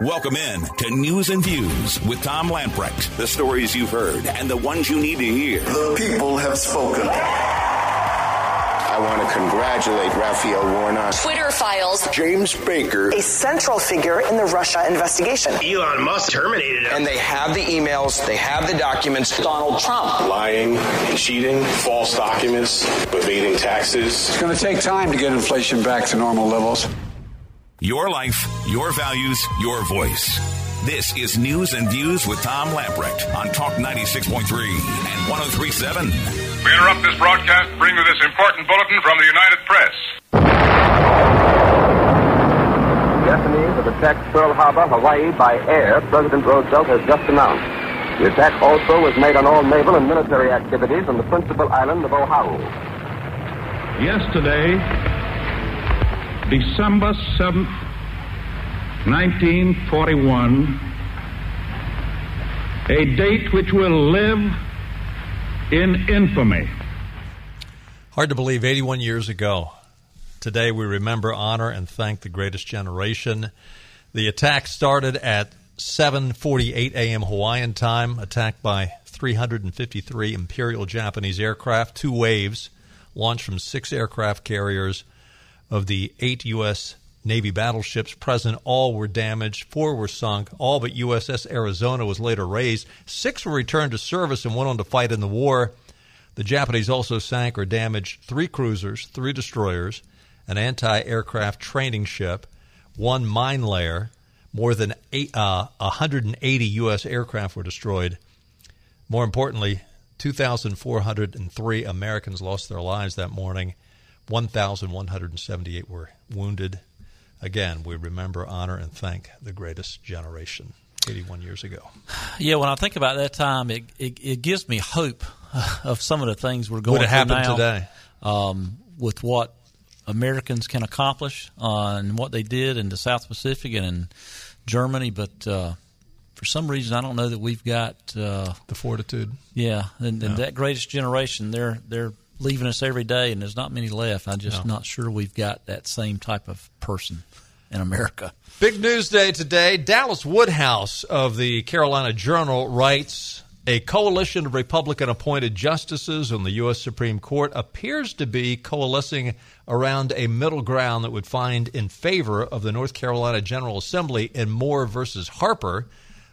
Welcome in to News and Views with Tom Lamprecht. The stories you've heard and the ones you need to hear. The people have spoken. I want to congratulate Raphael Warnock. Twitter files. James Baker. A central figure in the Russia investigation. Elon Musk terminated him. And they have the emails, they have the documents. Donald Trump. Lying, and cheating, false documents, evading taxes. It's going to take time to get inflation back to normal levels. Your life, your values, your voice. This is News and Views with Tom Lamprecht on Talk 96.3 and 1037. We interrupt this broadcast to bring you this important bulletin from the United Press. Japanese have attacked Pearl Harbor, Hawaii by air, President Roosevelt has just announced. The attack also was made on all naval and military activities on the principal island of Oahu. Yesterday, December 7th, 1941, a date which will live in infamy. Hard to believe 81 years ago. Today we remember, honor, and thank the greatest generation. The attack started at 7:48 a.m. Hawaiian time, attacked by 353 Imperial Japanese aircraft, two waves launched from six aircraft carriers of the eight U.S. Navy battleships present. All were damaged. Four were sunk. All but USS Arizona was later raised. Six were returned to service and went on to fight in the war. The Japanese also sank or damaged three cruisers, three destroyers, an anti aircraft training ship, one mine layer. More than eight, uh, 180 U.S. aircraft were destroyed. More importantly, 2,403 Americans lost their lives that morning. 1,178 were wounded. Again, we remember, honor, and thank the greatest generation 81 years ago. Yeah, when I think about that time, it, it, it gives me hope of some of the things we're going it happen now, today? Um, with what Americans can accomplish uh, and what they did in the South Pacific and in Germany, but uh, for some reason, I don't know that we've got uh, the fortitude. Yeah, and, and Yeah. that greatest generation, they're they're leaving us every day, and there's not many left. I'm just No. not sure we've got that same type of person in America. Big news day today. Dallas Woodhouse of the Carolina Journal writes A coalition of Republican appointed justices on the U.S. Supreme Court appears to be coalescing around a middle ground that would find in favor of the North Carolina General Assembly in Moore versus Harper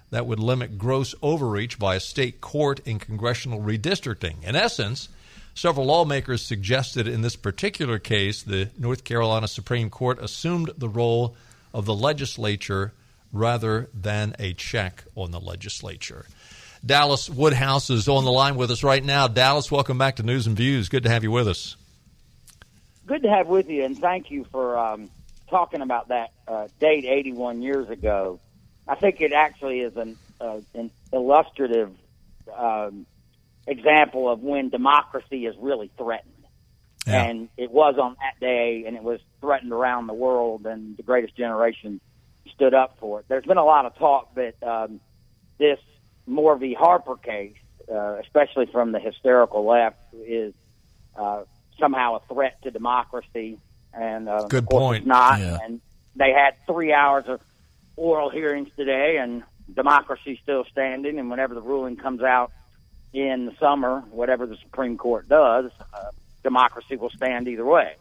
that would limit gross overreach by a state court in congressional redistricting. In essence, several lawmakers suggested in this particular case the North Carolina Supreme Court assumed the role of the legislature rather than a check on the legislature. Dallas Woodhouse is on the line with us right now. Dallas, welcome back to News and Views. Good to have you with us. Good to have with you, and thank you for um, talking about that uh, date 81 years ago. I think it actually is an, uh, an illustrative um, example of when democracy is really threatened. Yeah. And it was on that day, and it was threatened around the world, and the greatest generation stood up for it. There's been a lot of talk that um, this Moore v. Harper case, uh, especially from the hysterical left, is uh, somehow a threat to democracy. And uh, Good of course point. It's not. Yeah. And they had three hours of oral hearings today, and democracy's still standing. And whenever the ruling comes out in the summer, whatever the Supreme Court does, uh, democracy will stand either way.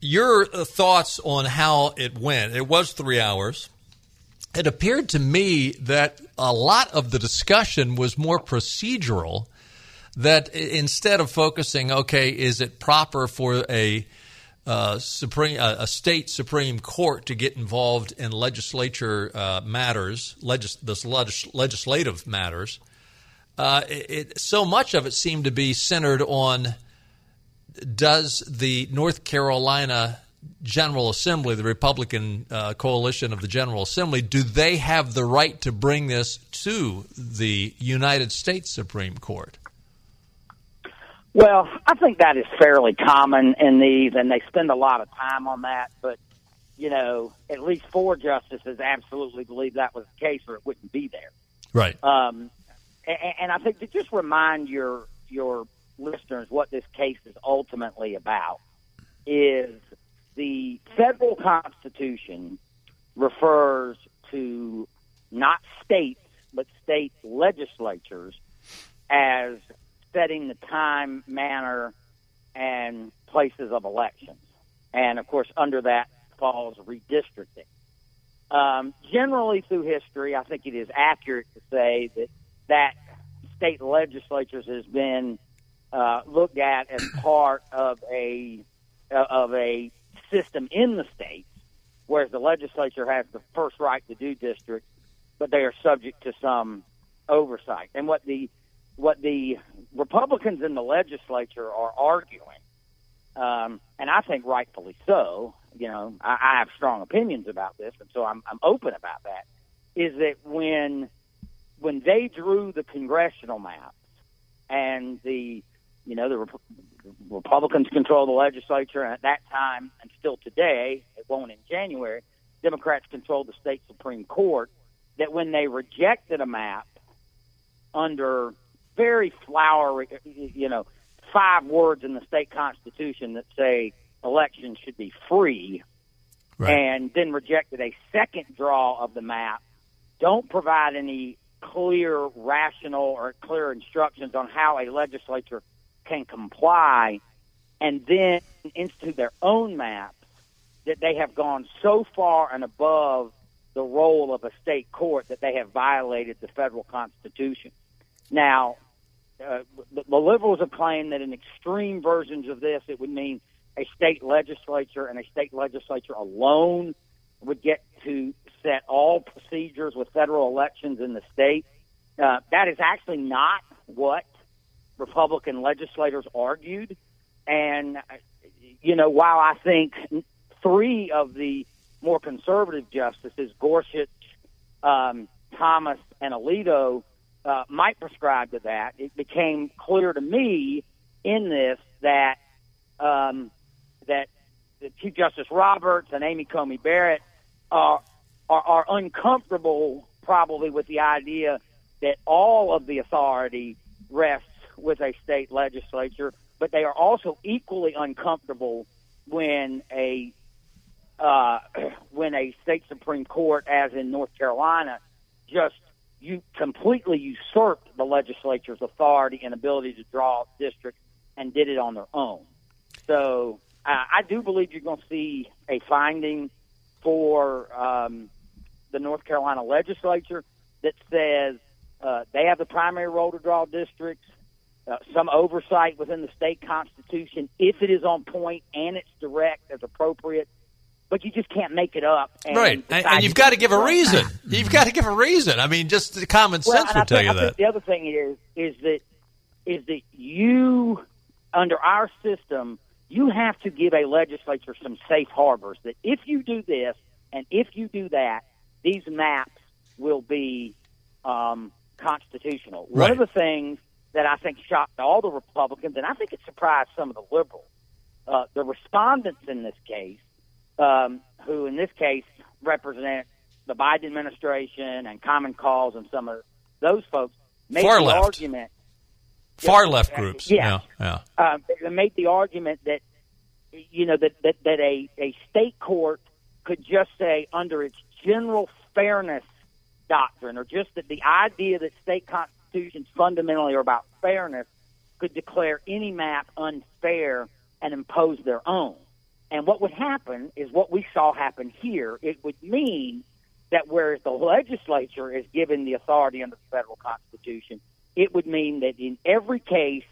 Your uh, thoughts on how it went? It was three hours. It appeared to me that a lot of the discussion was more procedural. That instead of focusing, okay, is it proper for a uh, supreme uh, a state supreme court to get involved in legislature uh, matters, legis- this legis- legislative matters? Uh, it, it, so much of it seemed to be centered on does the North Carolina General Assembly, the Republican uh, coalition of the General Assembly, do they have the right to bring this to the United States Supreme Court? Well, I think that is fairly common in these, and they spend a lot of time on that. But you know, at least four justices absolutely believe that was the case, or it wouldn't be there. Right. Um, and, and I think to just remind your your listeners what this case is ultimately about is the federal constitution refers to not states, but state legislatures as setting the time, manner, and places of elections. And of course, under that falls redistricting. Um, generally, through history, I think it is accurate to say that that state legislatures has been uh, looked at as part of a uh, of a system in the states, whereas the legislature has the first right to do districts, but they are subject to some oversight. And what the what the Republicans in the legislature are arguing, um, and I think rightfully so. You know, I, I have strong opinions about this, and so I'm, I'm open about that. Is that when when they drew the congressional maps and the you know the Rep- Republicans control the legislature, at that time and still today, it won't in January. Democrats control the state supreme court. That when they rejected a map under very flowery, you know, five words in the state constitution that say elections should be free, Right. and then rejected a second draw of the map, don't provide any clear, rational, or clear instructions on how a legislature can comply, and then institute their own maps that they have gone so far and above the role of a state court that they have violated the federal constitution. Now, uh, the, liberals have claimed that in extreme versions of this, it would mean a state legislature and a state legislature alone would get to set all procedures with federal elections in the state. Uh, that is actually not what Republican legislators argued. And, uh, you know, while I think three of the more conservative justices, Gorsuch, um, Thomas, and Alito, uh, might prescribe to that, it became clear to me in this that um, that Chief Justice Roberts and Amy Coney Barrett are, are are uncomfortable probably with the idea that all of the authority rests with a state legislature, but they are also equally uncomfortable when a uh, when a state supreme court, as in North Carolina, just you completely usurped the legislature's authority and ability to draw districts and did it on their own. So uh, I do believe you're going to see a finding for um, the North Carolina legislature that says uh, they have the primary role to draw districts, uh, some oversight within the state constitution if it is on point and it's direct as appropriate. But you just can't make it up. And right, and, and you've got to give a reason. You've got to give a reason. I mean, just the common Well, sense would tell think- you I that. The other thing is is that is that you under our system you have to give a legislature some safe harbors that if you do this and if you do that, these maps will be um, constitutional. One of the things that I think shocked all the Republicans, and I think it surprised some of the liberals, uh, the respondents in this case, um, who in this case represent the Biden administration and Common Cause and some of those folks, made Far the left. argument. Far left uh, groups. yeah. yeah, yeah. Um, they made the argument that you know that that, that a, a state court could just say under its general fairness doctrine, or just that the idea that state constitutions fundamentally are about fairness, could declare any map unfair and impose their own. And what would happen is what we saw happen here. It would mean that whereas the legislature is given the authority under the federal constitution, it would mean that in every case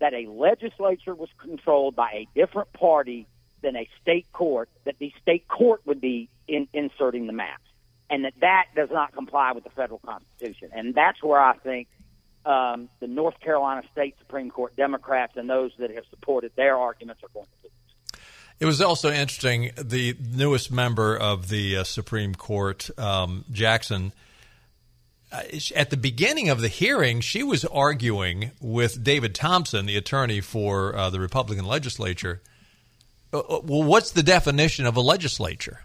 that a legislature was controlled by a different party than a state court, that the state court would be in, inserting the maps, and that that does not comply with the federal constitution. And that's where I think um, the North Carolina State Supreme Court Democrats and those that have supported their arguments are going to. It was also interesting. The newest member of the uh, Supreme Court, um, Jackson, uh, at the beginning of the hearing, she was arguing with David Thompson, the attorney for uh, the Republican legislature. Uh, uh, well, what's the definition of a legislature?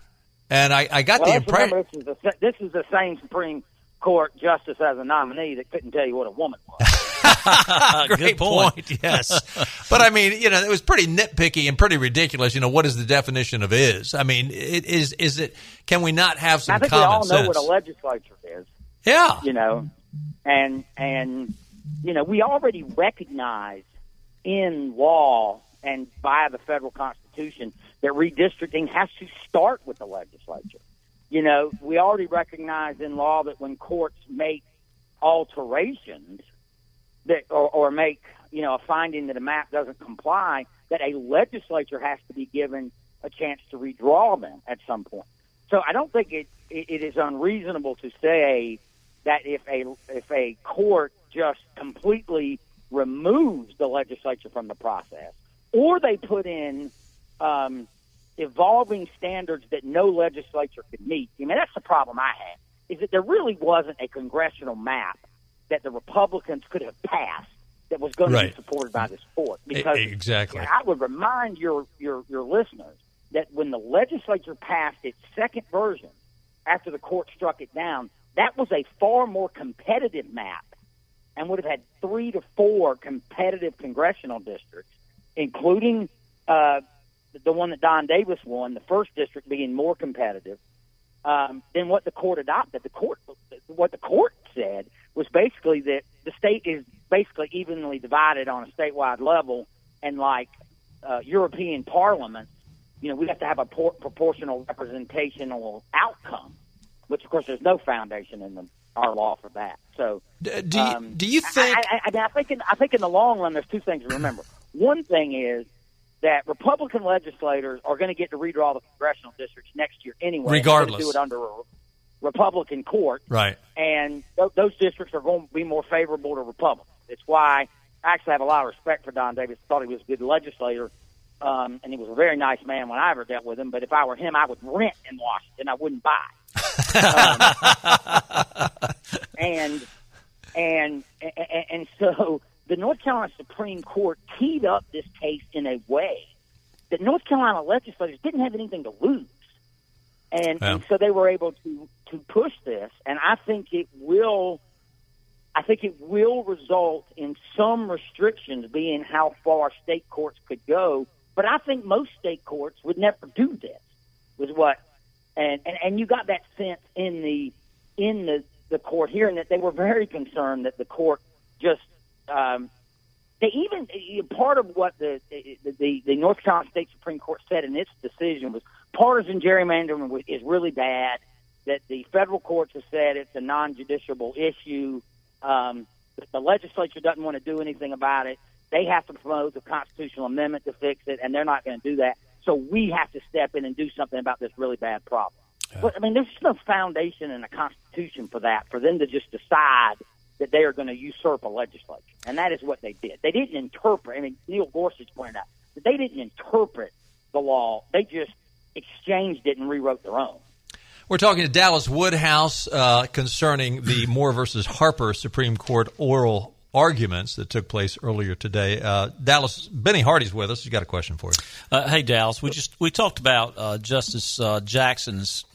And I, I got well, the impression. this is, the, this is the same Supreme Court justice as a nominee that couldn't tell you what a woman was. Great point. Yes, but I mean, you know, it was pretty nitpicky and pretty ridiculous. You know, what is the definition of is? I mean, it is is it? Can we not have some I think common we all sense? know what a legislature is. Yeah. You know, and and you know we already recognize in law and by the federal constitution that redistricting has to start with the legislature. You know, we already recognize in law that when courts make alterations that or, or make you know a finding that a map doesn't comply, that a legislature has to be given a chance to redraw them at some point. So I don't think it, it, is unreasonable to say that if a if a court just completely removes the legislature from the process, or they put in um, evolving standards that no legislature could meet. I mean, that's the problem I have is that there really wasn't a congressional map that the Republicans could have passed that was going to be supported by this court. Because exactly. I would remind your, your, your listeners that when the legislature passed its second version after the court struck it down, that was a far more competitive map and would have had three to four competitive congressional districts, including uh, the one that Don Davis won, the first district being more competitive um, than what the court adopted. The court, what the court said was basically that the state is basically evenly divided on a statewide level, and like uh, European parliaments, you know, we have to have a por- proportional representational outcome, which of course there's no foundation in the, our law for that. So, do you, um, do you think? I, I, I, mean, I think in, I think in the long run, there's two things to remember. One thing is that Republican legislators are going to get to redraw the congressional districts next year anyway. Regardless. do it under a Republican court, right. and th- those districts are going to be more favorable to Republicans. It's why I actually have a lot of respect for Don Davis. Thought he was a good legislator, um, and he was a very nice man when I ever dealt with him. But if I were him, I would rent in Washington. I wouldn't buy. um, and and and, and so the North Carolina Supreme Court teed up this case in a way that North Carolina legislators didn't have anything to lose, and, Yeah. and so they were able to to push this. And I think it will. I think it will result in some restrictions being how far state courts could go. But I think most state courts would never do this. Was what, and and, and you got that sense in the in the the court hearing that they were very concerned that the court just um, they even part of what the the, the the North Carolina State Supreme Court said in its decision was partisan gerrymandering is really bad. That the federal courts have said it's a non-justiciable issue. Um, that the legislature doesn't want to do anything about it. They have to promote a constitutional amendment to fix it, and they're not going to do that. So we have to step in and do something about this really bad problem. But I mean, there's no foundation in the Constitution for that, for them to just decide that they are going to usurp a legislature, and that is what they did. They didn't interpret. I mean, Neil Gorsuch pointed out that they didn't interpret the law; they just exchanged it and rewrote their own. We're talking to Dallas Woodhouse uh, concerning the Moore versus Harper Supreme Court oral arguments that took place earlier today. Uh, Dallas, Benny Hardy's with us. He's got a question for you. Uh, hey Dallas, we just we talked about uh, Justice uh, Jackson's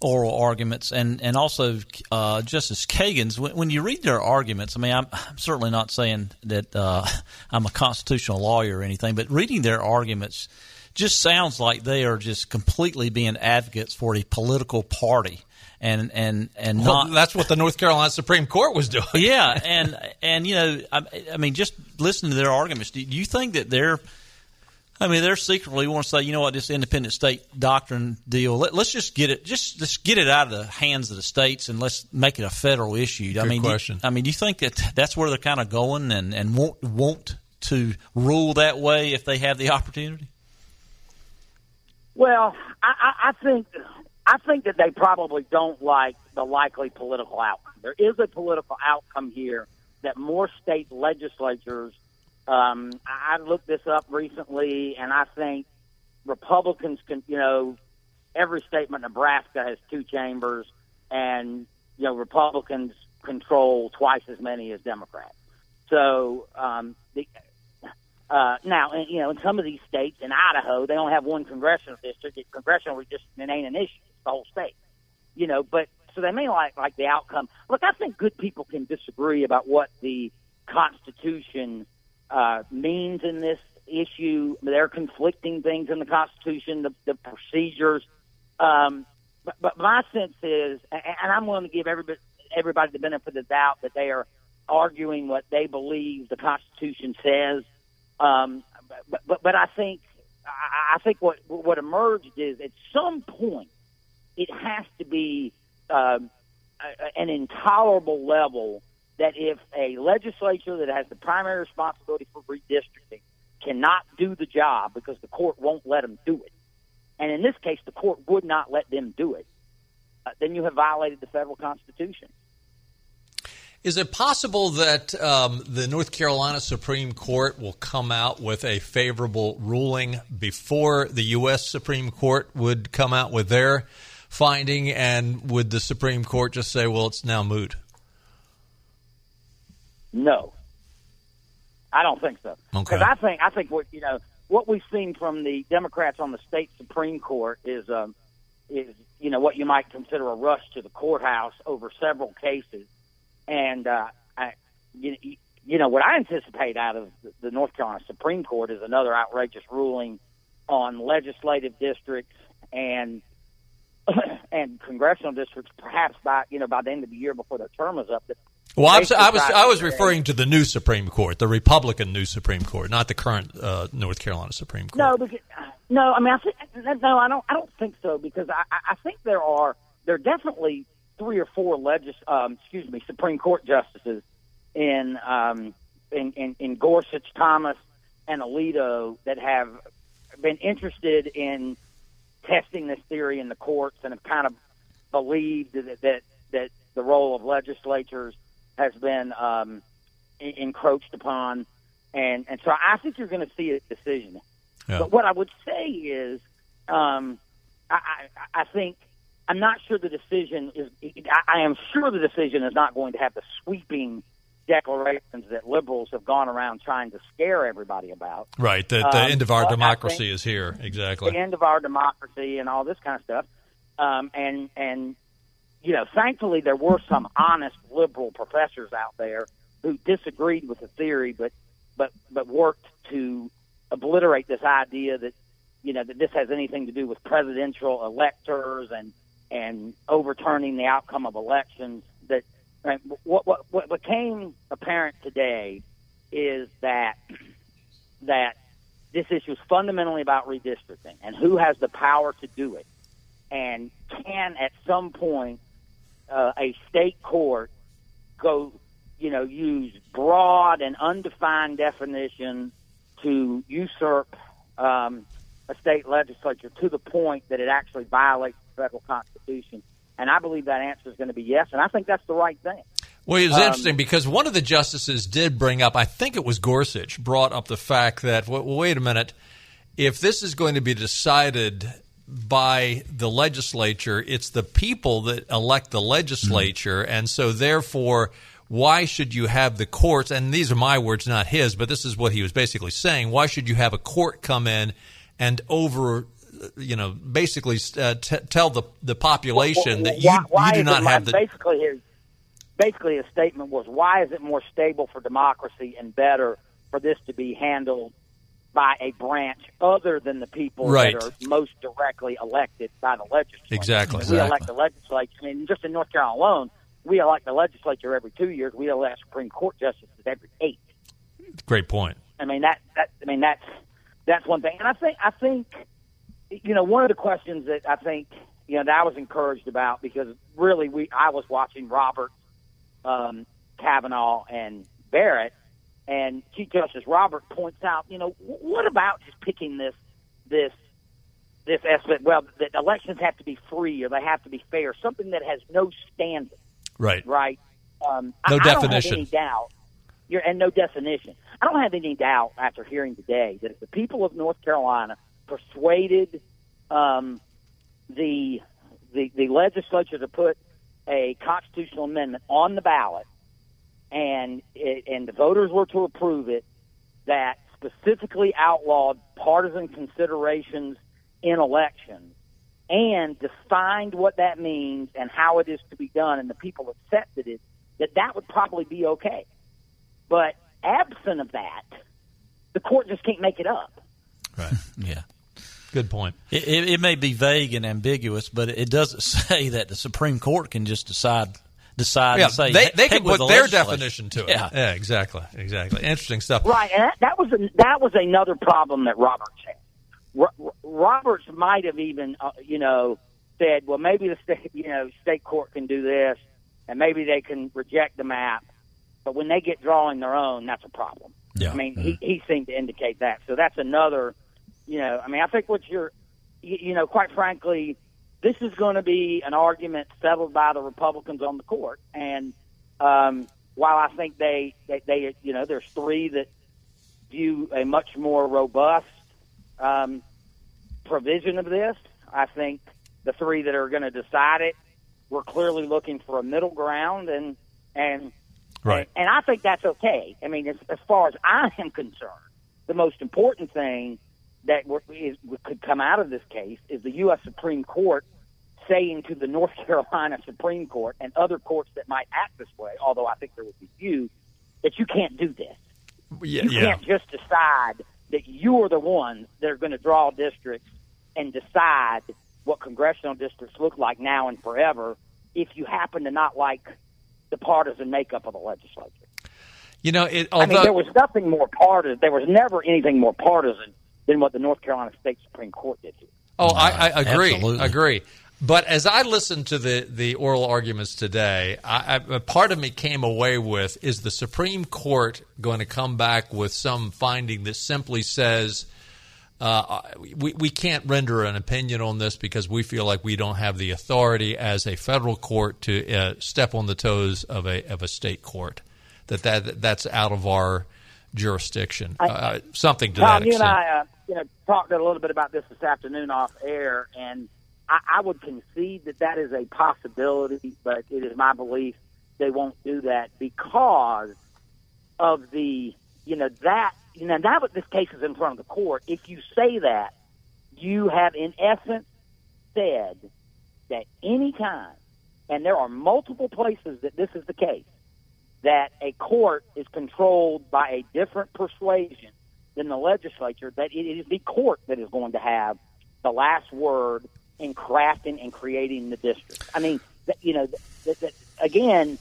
oral arguments and and also uh, Justice Kagan's. When, when you read their arguments, I mean, I'm, I'm certainly not saying that uh, I'm a constitutional lawyer or anything, but reading their arguments just sounds like they are just completely being advocates for a political party. And and and Well, not that's what the North Carolina Supreme Court was doing. yeah, and and you know, I, I mean, just listening to their arguments, do you think that they're, I mean, they're secretly want to say, you know what, this independent state doctrine deal, let, us just get it, just let's get it out of the hands of the states and let's make it a federal issue. I Good mean, do- I mean, do you think that that's where they're kind of going and and want want to rule that way if they have the opportunity? Well, I, I, I think I think that they probably don't like the likely political outcome. There is a political outcome here that more state legislatures. Um, I I looked this up recently, and I think Republicans can. You know, every state but Nebraska has two chambers, and you know Republicans control twice as many as Democrats. So um, the, uh, now, you know, in some of these states, in Idaho, they only have one congressional district. The congressional redistricting ain't an issue; it's the whole state. You know, but so they may like like the outcome. Look, I think good people can disagree about what the Constitution uh, means in this issue. There are conflicting things in the Constitution, the, the procedures. Um, but, but my sense is, and I'm willing to give everybody everybody the benefit of the doubt that they are arguing what they believe the Constitution says. Um, but, but but I think I think what what emerged is at some point it has to be um, an intolerable level that if a legislature that has the primary responsibility for redistricting cannot do the job because the court won't let them do it, and in this case the court would not let them do it, uh, then you have violated the federal constitution. Is it possible that um, the North Carolina Supreme Court will come out with a favorable ruling before the U.S. Supreme Court would come out with their finding, and would the Supreme Court just say, "Well, it's now moot"? No, I don't think so. Because Okay. I think I think what you know what we've seen from the Democrats on the state Supreme Court is um, is you know what you might consider a rush to the courthouse over several cases, and uh, I, you, you know what I anticipate out of the North Carolina Supreme Court is another outrageous ruling on legislative districts and and congressional districts, perhaps by you know by the end of the year before their term is up. That Well, I'm, I was I was referring to the new Supreme Court, the Republican new Supreme Court, not the current uh, North Carolina Supreme Court. No, because no, I mean, I think no, I don't. I don't think so because I, I I think there are there are definitely three or four legis, um, excuse me, Supreme Court justices in um, in, in in Gorsuch, Thomas, and Alito that have been interested in testing this theory in the courts and have kind of believed that that, that the role of legislatures has been um, encroached upon, and and so I think you're going to see a decision. Yeah. But what I would say is, um, I, I, I think I'm not sure the decision is. I, am sure the decision is not going to have the sweeping declarations that liberals have gone around trying to scare everybody about. Right, the, the Um, end of our democracy is here. Exactly. the end of our democracy and all this kind of stuff. Um, and and you know, thankfully there were some honest liberal professors out there who disagreed with the theory, but but but worked to obliterate this idea that you know that this has anything to do with presidential electors and and overturning the outcome of elections. That right, what what what became apparent today is that that this issue is fundamentally about redistricting and who has the power to do it, and can at some point uh, a state court go, you know, use broad and undefined definitions to usurp um, a state legislature to the point that it actually violates federal constitution. And I believe that answer is going to be yes, and I think that's the right thing. Well, it was Um, interesting because one of the justices did bring up, I think it was Gorsuch, brought up the fact that, well, wait a minute, if this is going to be decided by the legislature, it's the people that elect the legislature. And so, therefore, why should you have the courts? And these are my words, not his, but this is what he was basically saying. Why should you have a court come in and over, you know, basically uh, t- tell the, the population that you, why, why you do not have the. basically his basically his statement was why is it more stable for democracy and better for this to be handled by a branch other than the people Right. that are most directly elected by the legislature. Exactly. We Exactly. elect the legislature. I mean, just in North Carolina alone, we elect the legislature every two years. We elect Supreme Court justices every eight. Great point. I mean that that I mean that's that's one thing. And I think I think you know one of the questions that I think you know that I was encouraged about because really we I was watching Roberts, um, Kavanaugh, and Barrett, and Chief Justice Robert points out you know what about just picking this this this aspect? Well, that elections have to be free or they have to be fair, something that has no standard Right. right? Um, No I, I don't have definition. any doubt. You're, and no definition. I don't have any doubt after hearing today that if the people of North Carolina persuaded um, the, the the legislature to put a constitutional amendment on the ballot, and it, and the voters were to approve it, that specifically outlawed partisan considerations in elections and defined what that means and how it is to be done, and the people accepted it, that that would probably be okay. But absent of that, the court just can't make it up. Right. Yeah. Good point. It, it, it may be vague and ambiguous, but it doesn't say that the Supreme Court can just decide decide Yeah, and say they they can put the their definition to it. Yeah. yeah, exactly, exactly. Interesting stuff. Right, and that, that was a, that was another problem that Roberts had. Ro- Roberts might have even, uh, you know, said, well, maybe the state, you know, state court can do this, and maybe they can reject the map, but when they get drawing their own, that's a problem. Yeah. I mean, he, he seemed to indicate that. So that's another, you know, I mean, I think what you're, you, you know, quite frankly, this is going to be an argument settled by the Republicans on the court. And um, while I think they, they, they, you know, there's three that view a much more robust um, provision of this, I think the three that are going to decide it, we're clearly looking for a middle ground, and and Right. and I think that's okay. I mean, as, as far as I am concerned, the most important thing that could come out of this case is the U.S. Supreme Court saying to the North Carolina Supreme Court and other courts that might act this way, although I think there would be few, that you can't do this. Yeah, you can't just decide that you're the ones that are going to draw districts and decide what congressional districts look like now and forever if you happen to not like the partisan makeup of the legislature. You know, it, I mean, there was nothing more partisan. There was never anything more partisan than what the North Carolina State Supreme Court did here. Oh, I, I agree. Absolutely. Agree. But as I listened to the, the oral arguments today, I, I, a part of me came away with is the Supreme Court going to come back with some finding that simply says uh, we, we can't render an opinion on this because we feel like we don't have the authority as a federal court to uh, step on the toes of a, of a state court. That, that that's out of our jurisdiction. uh, something to Tom, that you extent. You know, talked a little bit about this this afternoon off air, and I, I would concede that that is a possibility, but it is my belief they won't do that because of the, you know, that, you know, now that this case is in front of the court, if you say that, you have in essence said that any time, and there are multiple places that this is the case, that a court is controlled by a different persuasion than the legislature, that it is the court that is going to have the last word in crafting and creating the district. I mean, you know, that, that, again,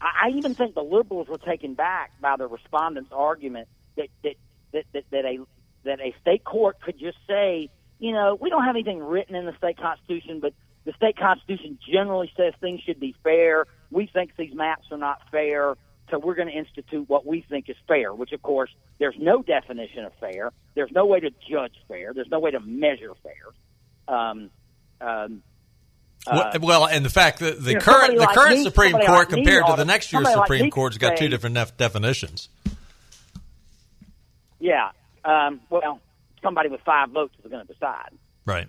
I, I even think the liberals were taken back by the respondents' argument that that, that, that, that a that a state court could just say, you know, we don't have anything written in the state constitution, but the state constitution generally says things should be fair. We think these maps are not fair, so we're going to institute what we think is fair, which, of course, there's no definition of fair. There's no way to judge fair. There's no way to measure fair. Um, um, uh, Well- well, and the fact that the you know, current the like current me- Supreme Court like compared to ought the next year's somebody like Supreme me Court's could got two different def- definitions. yeah. Um, well, somebody with five votes is going to decide. Right.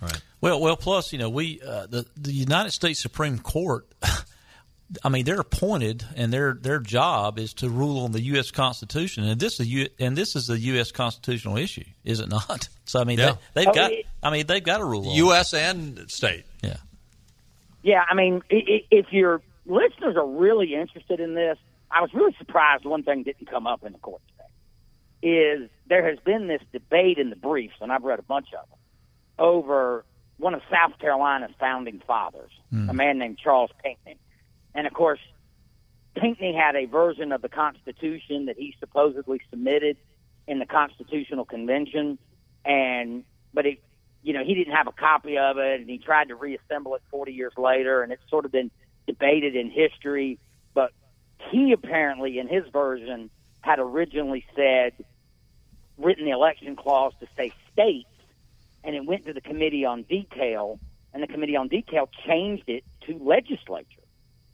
Right. Well, well. Plus, you know, we uh, the the United States Supreme Court. I mean, they're appointed, and their their job is to rule on the U.S. Constitution, and this is a U, and this is a U.S. constitutional issue, is it not? So, I mean, Yeah. they, they've Oh, got. it- I mean, they've got to rule. on. U.S. and state. Yeah. Yeah, I mean, i- i- if your listeners are really interested in this, I was really surprised one thing didn't come up in the court today. Is there has been this debate in the briefs, and I've read a bunch of them, over one of South Carolina's founding fathers, hmm. a man named Charles Pinckney. And of course, Pinckney had a version of the Constitution that he supposedly submitted in the Constitutional Convention, and but it, you know, he didn't have a copy of it, and he tried to reassemble it 40 years later, and it's sort of been debated in history. But he apparently, in his version, had originally said, written the election clause to say states, and it went to the Committee on Detail, and the Committee on Detail changed it to legislature.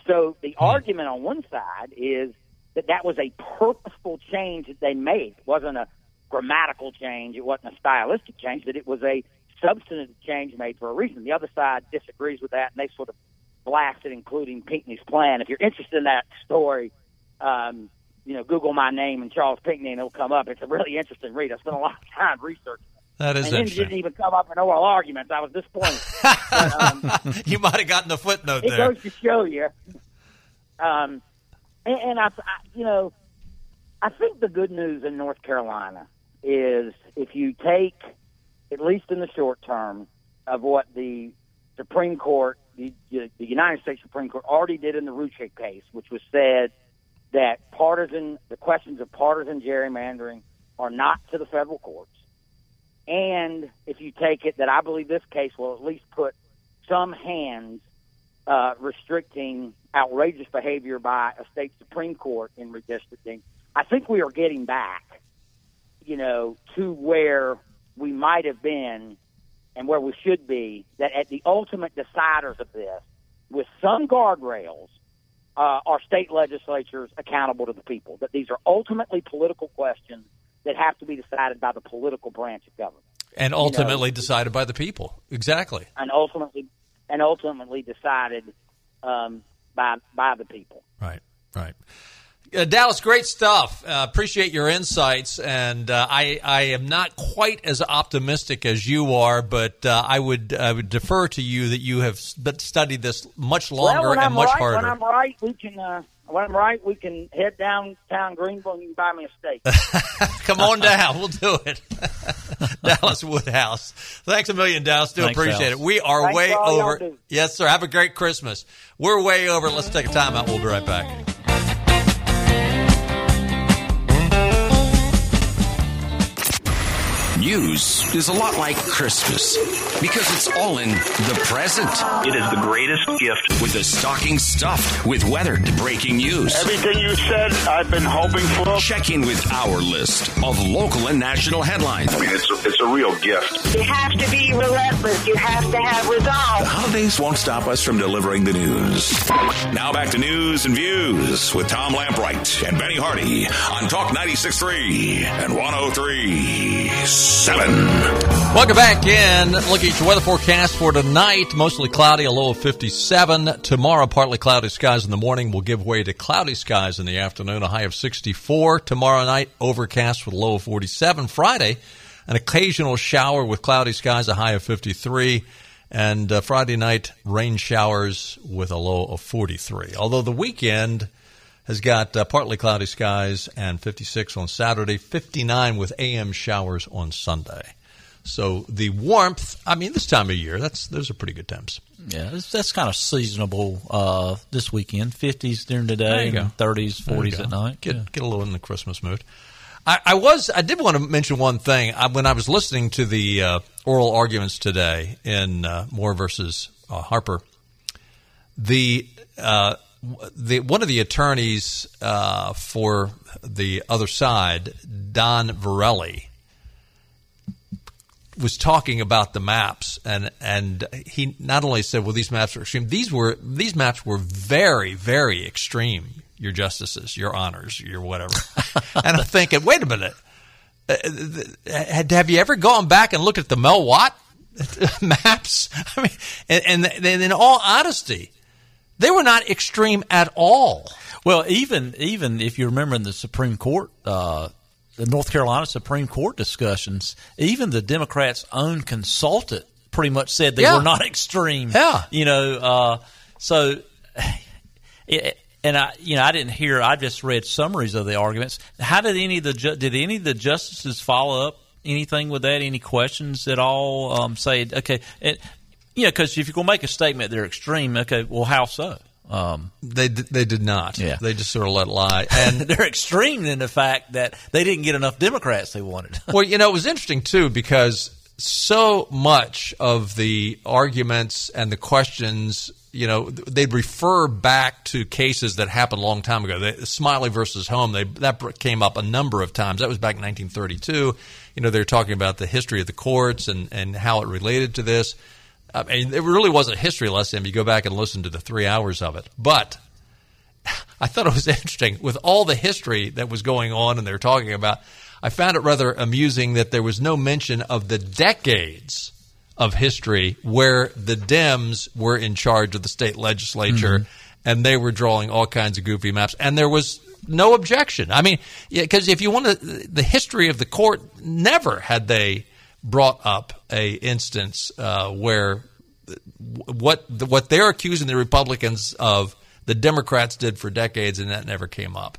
So the argument on one side is that that was a purposeful change that they made. It wasn't a grammatical change. It wasn't a stylistic change. That it was a substantive change made for a reason. The other side disagrees with that, and they sort of blasted, including Pinckney's plan. If you're interested in that story, um, you know, Google my name and Charles Pinckney, and it'll come up. It's a really interesting read. I spent a lot of time researching. It. That is and interesting. didn't even come up in oral arguments. I was disappointed. but, um, you might have gotten a footnote it there. goes to show you. Um, and, and I, I, you know, I think the good news in North Carolina is if you take, at least in the short term, of what the Supreme Court, the, the United States Supreme Court already did in the Rucho case, which was said that partisan, the questions of partisan gerrymandering are not to the federal courts. And if you take it that I believe this case will at least put some hands uh, restricting outrageous behavior by a state Supreme Court in redistricting, I think we are getting back, you know, to where we might have been and where we should be, that at the ultimate deciders of this, with some guardrails, uh, are state legislatures accountable to the people. That these are ultimately political questions that have to be decided by the political branch of government. And ultimately you know, decided by the people. Exactly. And ultimately and ultimately decided um, by by the people. Right, right. Uh, Dallas, great stuff. Uh, appreciate your insights, and uh, I I am not quite as optimistic as you are, but uh, I would I would defer to you that you have studied this much longer well, and I'm much right, harder. When I'm right, we can. When I'm right, we can head downtown Greenville and you can buy me a steak. Come on down. We'll do it. Dallas Woodhouse. Thanks a million, Dallas. Do Thanks, appreciate Dallas. it. We are Thanks way over. Yes, sir. Have a great Christmas. We're way over. Let's take a time out. We'll be right back. News is a lot like Christmas because it's all in the present. It is the greatest gift. With the stocking stuffed with weathered breaking news. Everything you said, I've been hoping for. Checking with our list of local and national headlines. I mean, it's a, it's a real gift. You have to be relentless. You have to have resolve. The holidays won't stop us from delivering the news. Now back to news and views with Tom Lamprecht and Benny Hardy on Talk 96.3 and 103. Seven. Welcome back in. Look at your weather forecast for tonight. Mostly cloudy, a low of 57. Tomorrow, partly cloudy skies in the morning will give way to cloudy skies in the afternoon, a high of 64. Tomorrow night, overcast with a low of 47. Friday, an occasional shower with cloudy skies, a high of 53. And uh, Friday night, rain showers with a low of 43. Although the weekend has got uh, partly cloudy skies and 56 on Saturday, 59 with AM showers on Sunday. So the warmth, I mean, this time of year, that's those are pretty good temps. Yeah, that's, that's kind of seasonable uh, this weekend. 50s during the day, and 30s, 40s at night. Get yeah. get a little in the Christmas mood. I, I was I did want to mention one thing I, when I was listening to the uh, oral arguments today in uh, Moore versus uh, Harper. The uh, the one of the attorneys uh, for the other side, Don Verrilli, was talking about the maps, and and he not only said, "Well, these maps are extreme." These were these maps were very very extreme. Your justices, your honors, your whatever. and I'm thinking, wait a minute. Uh, have you ever gone back and looked at the Mel Watt maps? I mean, and, and, and in all honesty, they were not extreme at all. Well, even even if you remember in the Supreme Court, uh, the North Carolina Supreme Court discussions, even the Democrats' own consultant pretty much said they Yeah. were not extreme. Yeah. you know, uh, so. It, and I, you know, I didn't hear. I just read summaries of the arguments. How did any of the ju- did any of the justices follow up anything with that? Any questions at all? Um, say, okay, it, you know, because if you're going to make a statement they're extreme, okay, well, how so? Um, They they did not. Yeah. They just sort of let it lie. And they're extreme in the fact that they didn't get enough Democrats they wanted. well, you know, it was interesting too because so much of the arguments and the questions, you know, they'd refer back to cases that happened a long time ago. The, Smiley versus Holm, they, that came up a number of times. That was back in 1932. You know, they were talking about the history of the courts and, and how it related to this. I mean, it really was a history lesson if you go back and listen to the three hours of it. But I thought it was interesting with all the history that was going on and they were talking about. I found it rather amusing that there was no mention of the decades of history where the Dems were in charge of the state legislature mm-hmm. and they were drawing all kinds of goofy maps. And there was no objection. I mean, because if you want to, the history of the court, never had they brought up a instance uh, where what what they're accusing the Republicans of, the Democrats did for decades, and that never came up.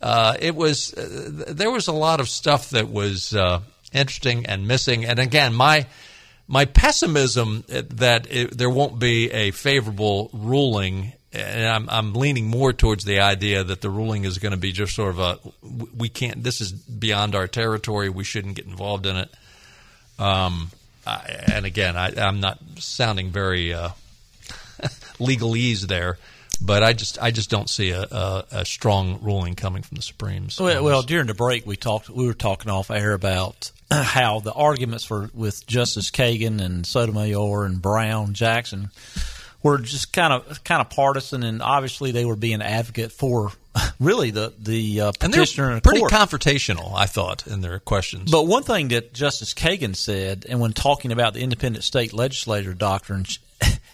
uh, it was uh, there was a lot of stuff that was uh, interesting and missing. And again, my my pessimism that it, there won't be a favorable ruling, and I'm, I'm leaning more towards the idea that the ruling is going to be just sort of a we can't. This is beyond our territory. We shouldn't get involved in it. Um, I, and again, I, am not sounding very uh, legalese there, but I just I just don't see a, a, a strong ruling coming from the Supremes. Well, well, during the break, we talked. We were talking off air about how the arguments for with Justice Kagan and Sotomayor and Brown Jackson were just kind of kind of partisan, and obviously they were being advocate for really the the uh, petitioner and pretty court. confrontational, I thought, in their questions. But one thing that Justice Kagan said, and when talking about the independent state legislature doctrine,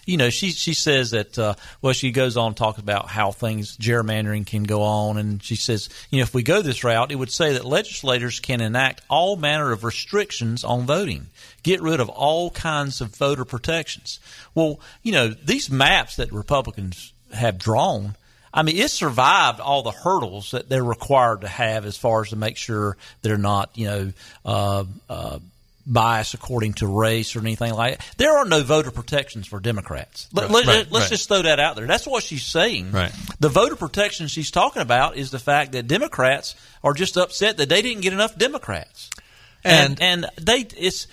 you know, she she says that uh, well, she goes on to talk about how things gerrymandering can go on, and she says, you know, if we go this route, it would say that legislators can enact all manner of restrictions on voting, get rid of all kinds of voter protections. Well, you know, these maps that Republicans have drawn. I mean, it survived all the hurdles that they're required to have as far as to make sure they're not, you know, uh, uh, bias according to race or anything like that. There are no voter protections for Democrats. Let, Right, let, right, us right. just throw that out there. That's what she's saying. Right. The voter protection she's talking about is the fact that Democrats are just upset that they didn't get enough Democrats. And and, they it's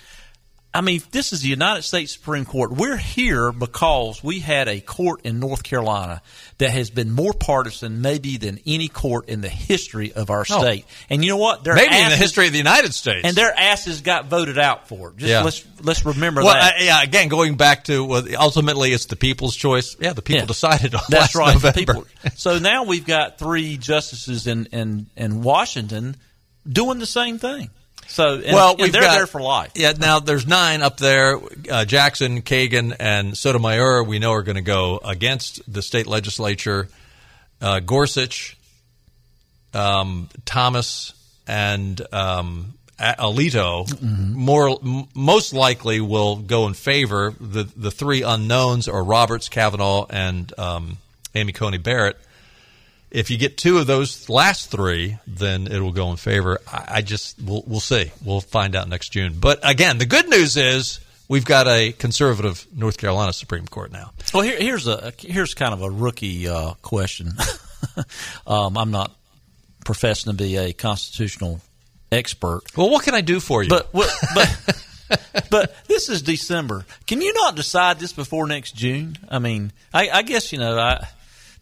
I mean, this is the United States Supreme Court. We're here because we had a court in North Carolina that has been more partisan, maybe, than any court in the history of our Oh. state. And you know what? Their Maybe in the history of the United States. and their asses got voted out for it. Just Yeah. let's let's remember well, that. yeah. Again, going back to well, ultimately, it's the people's choice. Yeah, the people Yeah. decided on That's right. the November. People. So now we've got three justices in, in, in Washington doing the same thing. So and, well, and they're got, there for life. Yeah. Now there's nine up there. Uh, Jackson, Kagan, and Sotomayor. We know are going to go against the state legislature. Uh, Gorsuch, um, Thomas, and um, A- Alito. More, m- most likely will go in favor. The the three unknowns are Roberts, Kavanaugh, and um, Amy Coney Barrett. If you get two of those last three, then it will go in favor. I, I just we'll, we'll see. We'll find out next June. But again, the good news is we've got a conservative North Carolina Supreme Court now. Well, here, here's a here's kind of a rookie uh, question. um, I'm not professing to be a constitutional expert. Well, what can I do for you? But what- but but this is December. Can you not decide this before next June? I mean, I, I guess you know I.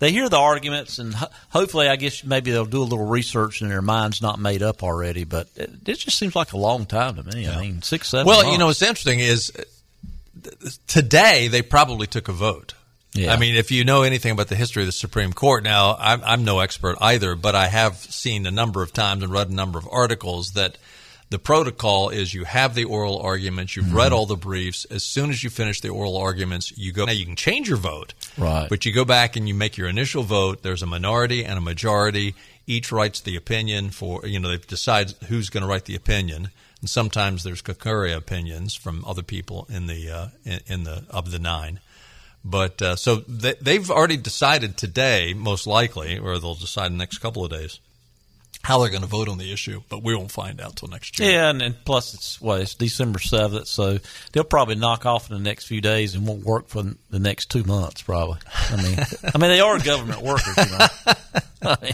They hear the arguments, and ho- hopefully, I guess maybe they'll do a little research, and their mind's not made up already. But it, it just seems like a long time to me. I mean, six, seven. well, months. you know what's interesting is uh, today they probably took a vote. Yeah. I mean, if you know anything about the history of the Supreme Court, now I'm, I'm no expert either, but I have seen a number of times and read a number of articles that the protocol is you have the oral arguments, you've Mm-hmm. read all the briefs. As soon as you finish the oral arguments, you go. Now you can change your vote, Right. But you go back and you make your initial vote. There's a minority and a majority. Each writes the opinion for you know they decide who's going to write the opinion, and sometimes there's concurring opinions from other people in the uh, in, in the of the nine. But uh, so they, they've already decided today, most likely, or they'll decide in the next couple of days, how they're going to vote on the issue. But we won't find out till next year. Yeah, and, and plus it's what it's December seventh, so they'll probably knock off in the next few days and won't work for the next two months. Probably. I mean, I mean they are government workers, you know. I mean,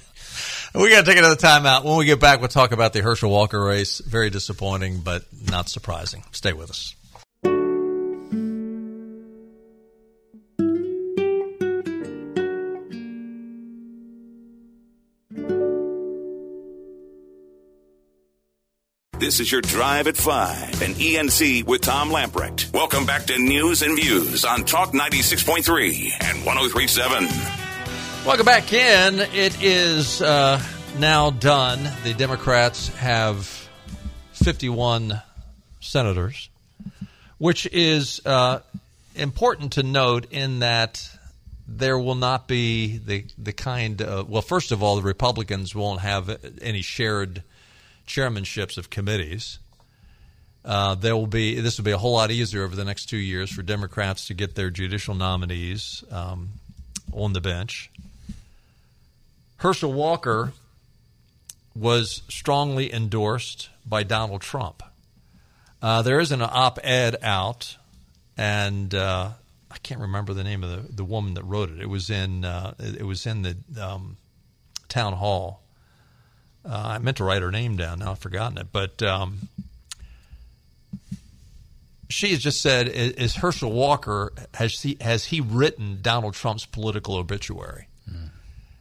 We got to take another time out. When we get back, we'll talk about the Herschel Walker race. Very disappointing, but not surprising. Stay with us. This is your Drive at 5 and ENC with Tom Lamprecht. Welcome back to News and Views on Talk 96.3 and 1037. Welcome back in. It is uh, now done. The Democrats have 51 senators, which is uh, important to note in that there will not be the the kind of well, first of all, the Republicans won't have any shared chairmanships of committees. Uh, there will be this will be a whole lot easier over the next two years for Democrats to get their judicial nominees um, on the bench. Herschel Walker was strongly endorsed by Donald Trump. Uh, there is an op-ed out, and uh, I can't remember the name of the, the woman that wrote it. It was in uh, it was in the um, town hall. Uh, I meant to write her name down. Now I've forgotten it, but um, she has just said, "Is, is Herschel Walker has he has he written Donald Trump's political obituary?" Mm.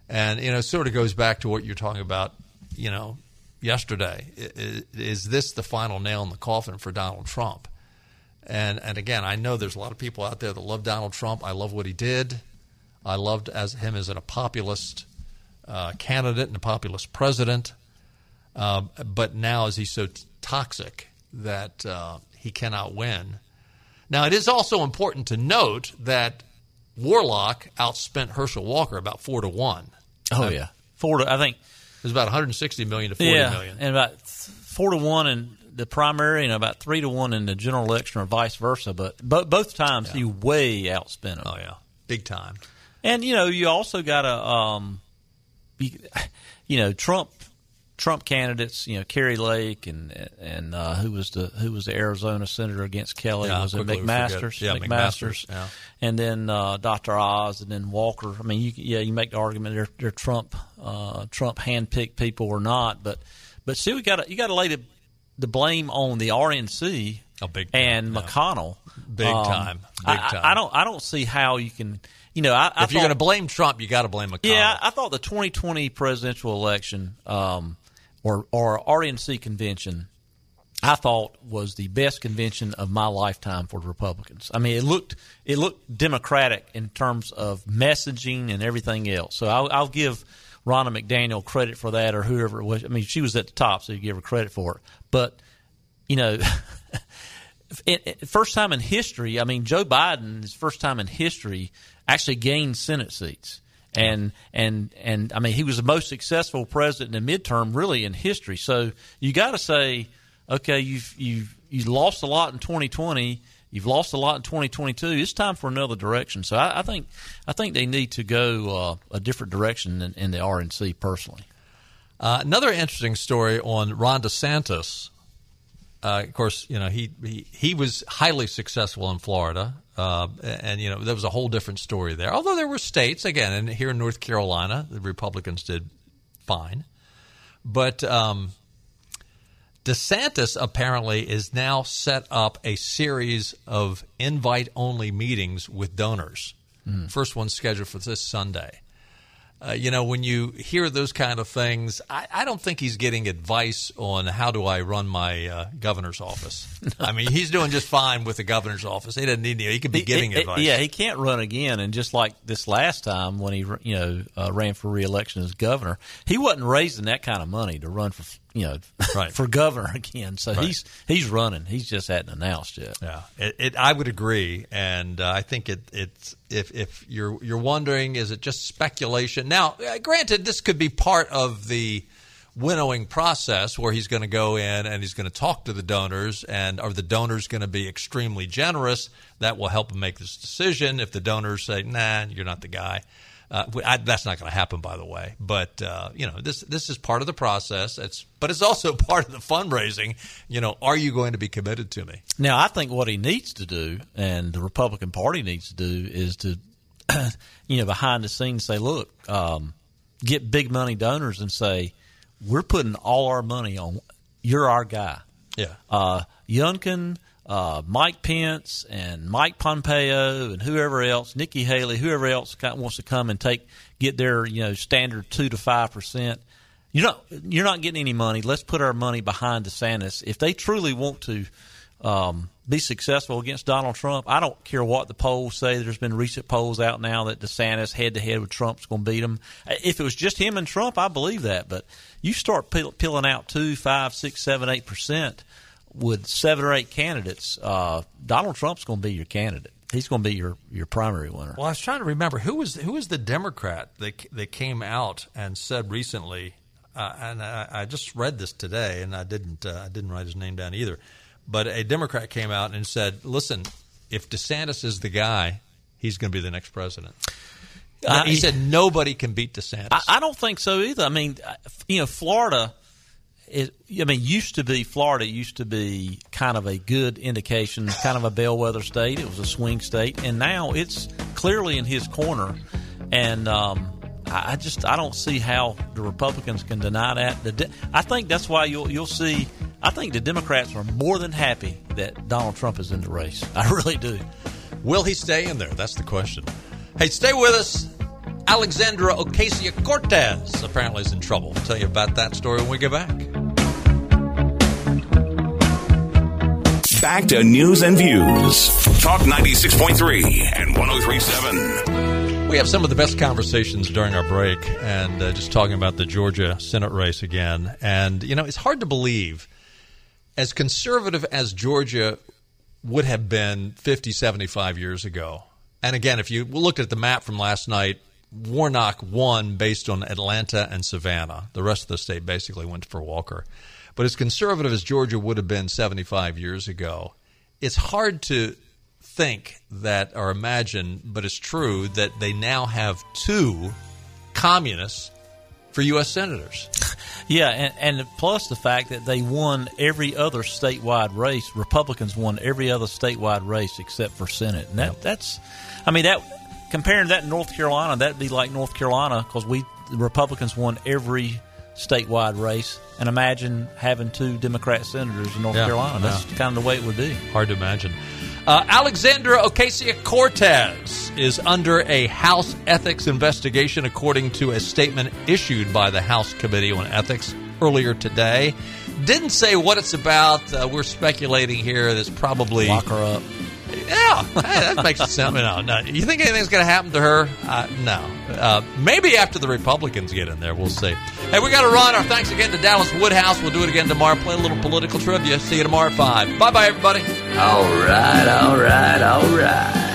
And you know, sort of goes back to what you're talking about. You know, yesterday is, is this the final nail in the coffin for Donald Trump? And and again, I know there's a lot of people out there that love Donald Trump. I love what he did. I loved as him as a populist uh, candidate and a populist president. Uh, but now, is he so t- toxic that uh, he cannot win? Now, it is also important to note that Warnock outspent Herschel Walker about four to one. Oh yeah, four to I think it was about 160 million to 40 yeah, million. and about four to one in the primary, and about three to one in the general election, or vice versa. But but both times Yeah. he way outspent him. Oh yeah, big time. And you know, you also got to, um, be, you know, Trump, Trump candidates. You know, Kari Lake and and uh, who was the who was the Arizona senator against Kelly? Yeah, was it McMaster's? Yeah, McMaster's. Yeah. And then uh, Dr. Oz, and then Walker. I mean, you, yeah, you make the argument they're, they're Trump, uh, Trump handpicked people or not, but but still, you got to you got to lay the the blame on the RNC Oh, big and McConnell. Big Um, time. I- Big I, time. I don't I don't see how you can. You know, I, I if you're going to blame Trump, you got to blame McConnell. yeah, I thought the 2020 presidential election um, or or RNC convention, I thought was the best convention of my lifetime for the Republicans. I mean, it looked it looked democratic in terms of messaging and everything else. So I'll, I'll give Ronna McDaniel credit for that, or whoever it was. I mean, she was at the top, so you give her credit for it. But you know. first time in history. I mean, Joe Biden is first time in history actually gained Senate seats, and and and I mean he was the most successful president in the midterm really in history. So you got to say, okay, you've you've you lost a lot in 2020. You've lost a lot in 2022. It's time for another direction. So I, I think I think they need to go uh, a different direction in, in the RNC personally. Uh, another interesting story on Ron DeSantis. Uh, of course, you know he, he he was highly successful in Florida, uh, and you know there was a whole different story there. Although there were states again, and here in North Carolina, the Republicans did fine, but um, DeSantis apparently is now set up a series of invite-only meetings with donors. First one scheduled for this Sunday. Uh, you know, when you hear those kind of things, I, I don't think he's getting advice on how do I run my uh, governor's office. I mean, he's doing just fine with the governor's office. He doesn't need. He could be giving he- advice. Yeah, he can't run again. And just like this last time when he, you know, uh, ran for reelection as governor, he wasn't raising that kind of money to run for, you know, right. for governor again. So Right. he's he's running. He's just hadn't announced yet. Yeah, it, it, I would agree, and uh, I think it, it's if if you're you're wondering, is it just speculation? Now, uh, granted, this could be part of the winnowing process where he's going to go in and he's going to talk to the donors, and are the donors going to be extremely generous? That will help him make this decision. If the donors say, "Nah, you're not the guy," uh, I, that's not going to happen, by the way. But uh, you know, this this is part of the process. It's but it's also part of the fundraising. You know, are you going to be committed to me? Now, I think what he needs to do, and the Republican Party needs to do, is to, you know, behind the scenes say, look, um, get big money donors and say, we're putting all our money on. You're our guy. Yeah. Uh, Youngkin, uh, Mike Pence, and Mike Pompeo, and whoever else, Nikki Haley, whoever else wants to come and take get their you know standard two to five percent. You're not you're not getting any money. Let's put our money behind DeSantis. If they truly want to um, be successful against Donald Trump, I don't care what the polls say. There's been recent polls out now that DeSantis head to head with Trump's going to beat him. If it was just him and Trump, I believe that. But you start peel- peeling out two, five, six, seven, eight percent with seven or eight candidates. Uh, Donald Trump's going to be your candidate. He's going to be your, your primary winner. Well, I was trying to remember who was who was the Democrat that that came out and said recently, uh, and I, I just read this today, and I didn't uh, I didn't write his name down either, but a Democrat came out and said, "Listen, if DeSantis is the guy, he's going to be the next president." Uh, he said nobody can beat DeSantis. I, I don't think so either. I mean, you know, Florida it, I mean, used to be Florida used to be kind of a good indication, kind of a bellwether state. It was a swing state, and now it's clearly in his corner. And um, I I just I don't see how the Republicans can deny that. De- I think that's why you'll you'll see. I think the Democrats are more than happy that Donald Trump is in the race. I really do. Will he stay in there? That's the question. Hey, stay with us. Alexandra Ocasio Cortez apparently is in trouble. We'll tell you about that story when we get back. Back to news and views. Talk 96.3 and 1037. We have some of the best conversations during our break and uh, just talking about the Georgia Senate race again. And, you know, it's hard to believe, as conservative as Georgia would have been 50, 75 years ago. And again, if you looked at the map from last night, Warnock won based on Atlanta and Savannah. The rest of the state basically went for Walker. But as conservative as Georgia would have been 75 years ago, it's hard to think that or imagine, but it's true that they now have two communists for U.S. senators. Yeah, and, and plus the fact that they won every other statewide race. Republicans won every other statewide race except for Senate. And that yep. that's, I mean that comparing that to North Carolina, that'd be like North Carolina because we the Republicans won every statewide race. And imagine having two Democrat senators in North Yeah, Carolina. That's yeah. kind of the way it would be. Hard to imagine. Uh, Alexandra Ocasio Cortez is under a House ethics investigation, according to a statement issued by the House Committee on Ethics earlier today. Didn't say what it's about. Uh, we're speculating here. That's probably Lock her up. Yeah, hey, that makes it sound. No, no. You think anything's going to happen to her? Uh, no. Uh, maybe after the Republicans get in there, we'll see. Hey, we got to run. Our thanks again to Dallas Woodhouse. We'll do it again tomorrow. Play a little political trivia. See you tomorrow at five. Bye, bye, everybody. Alright, All right, all right.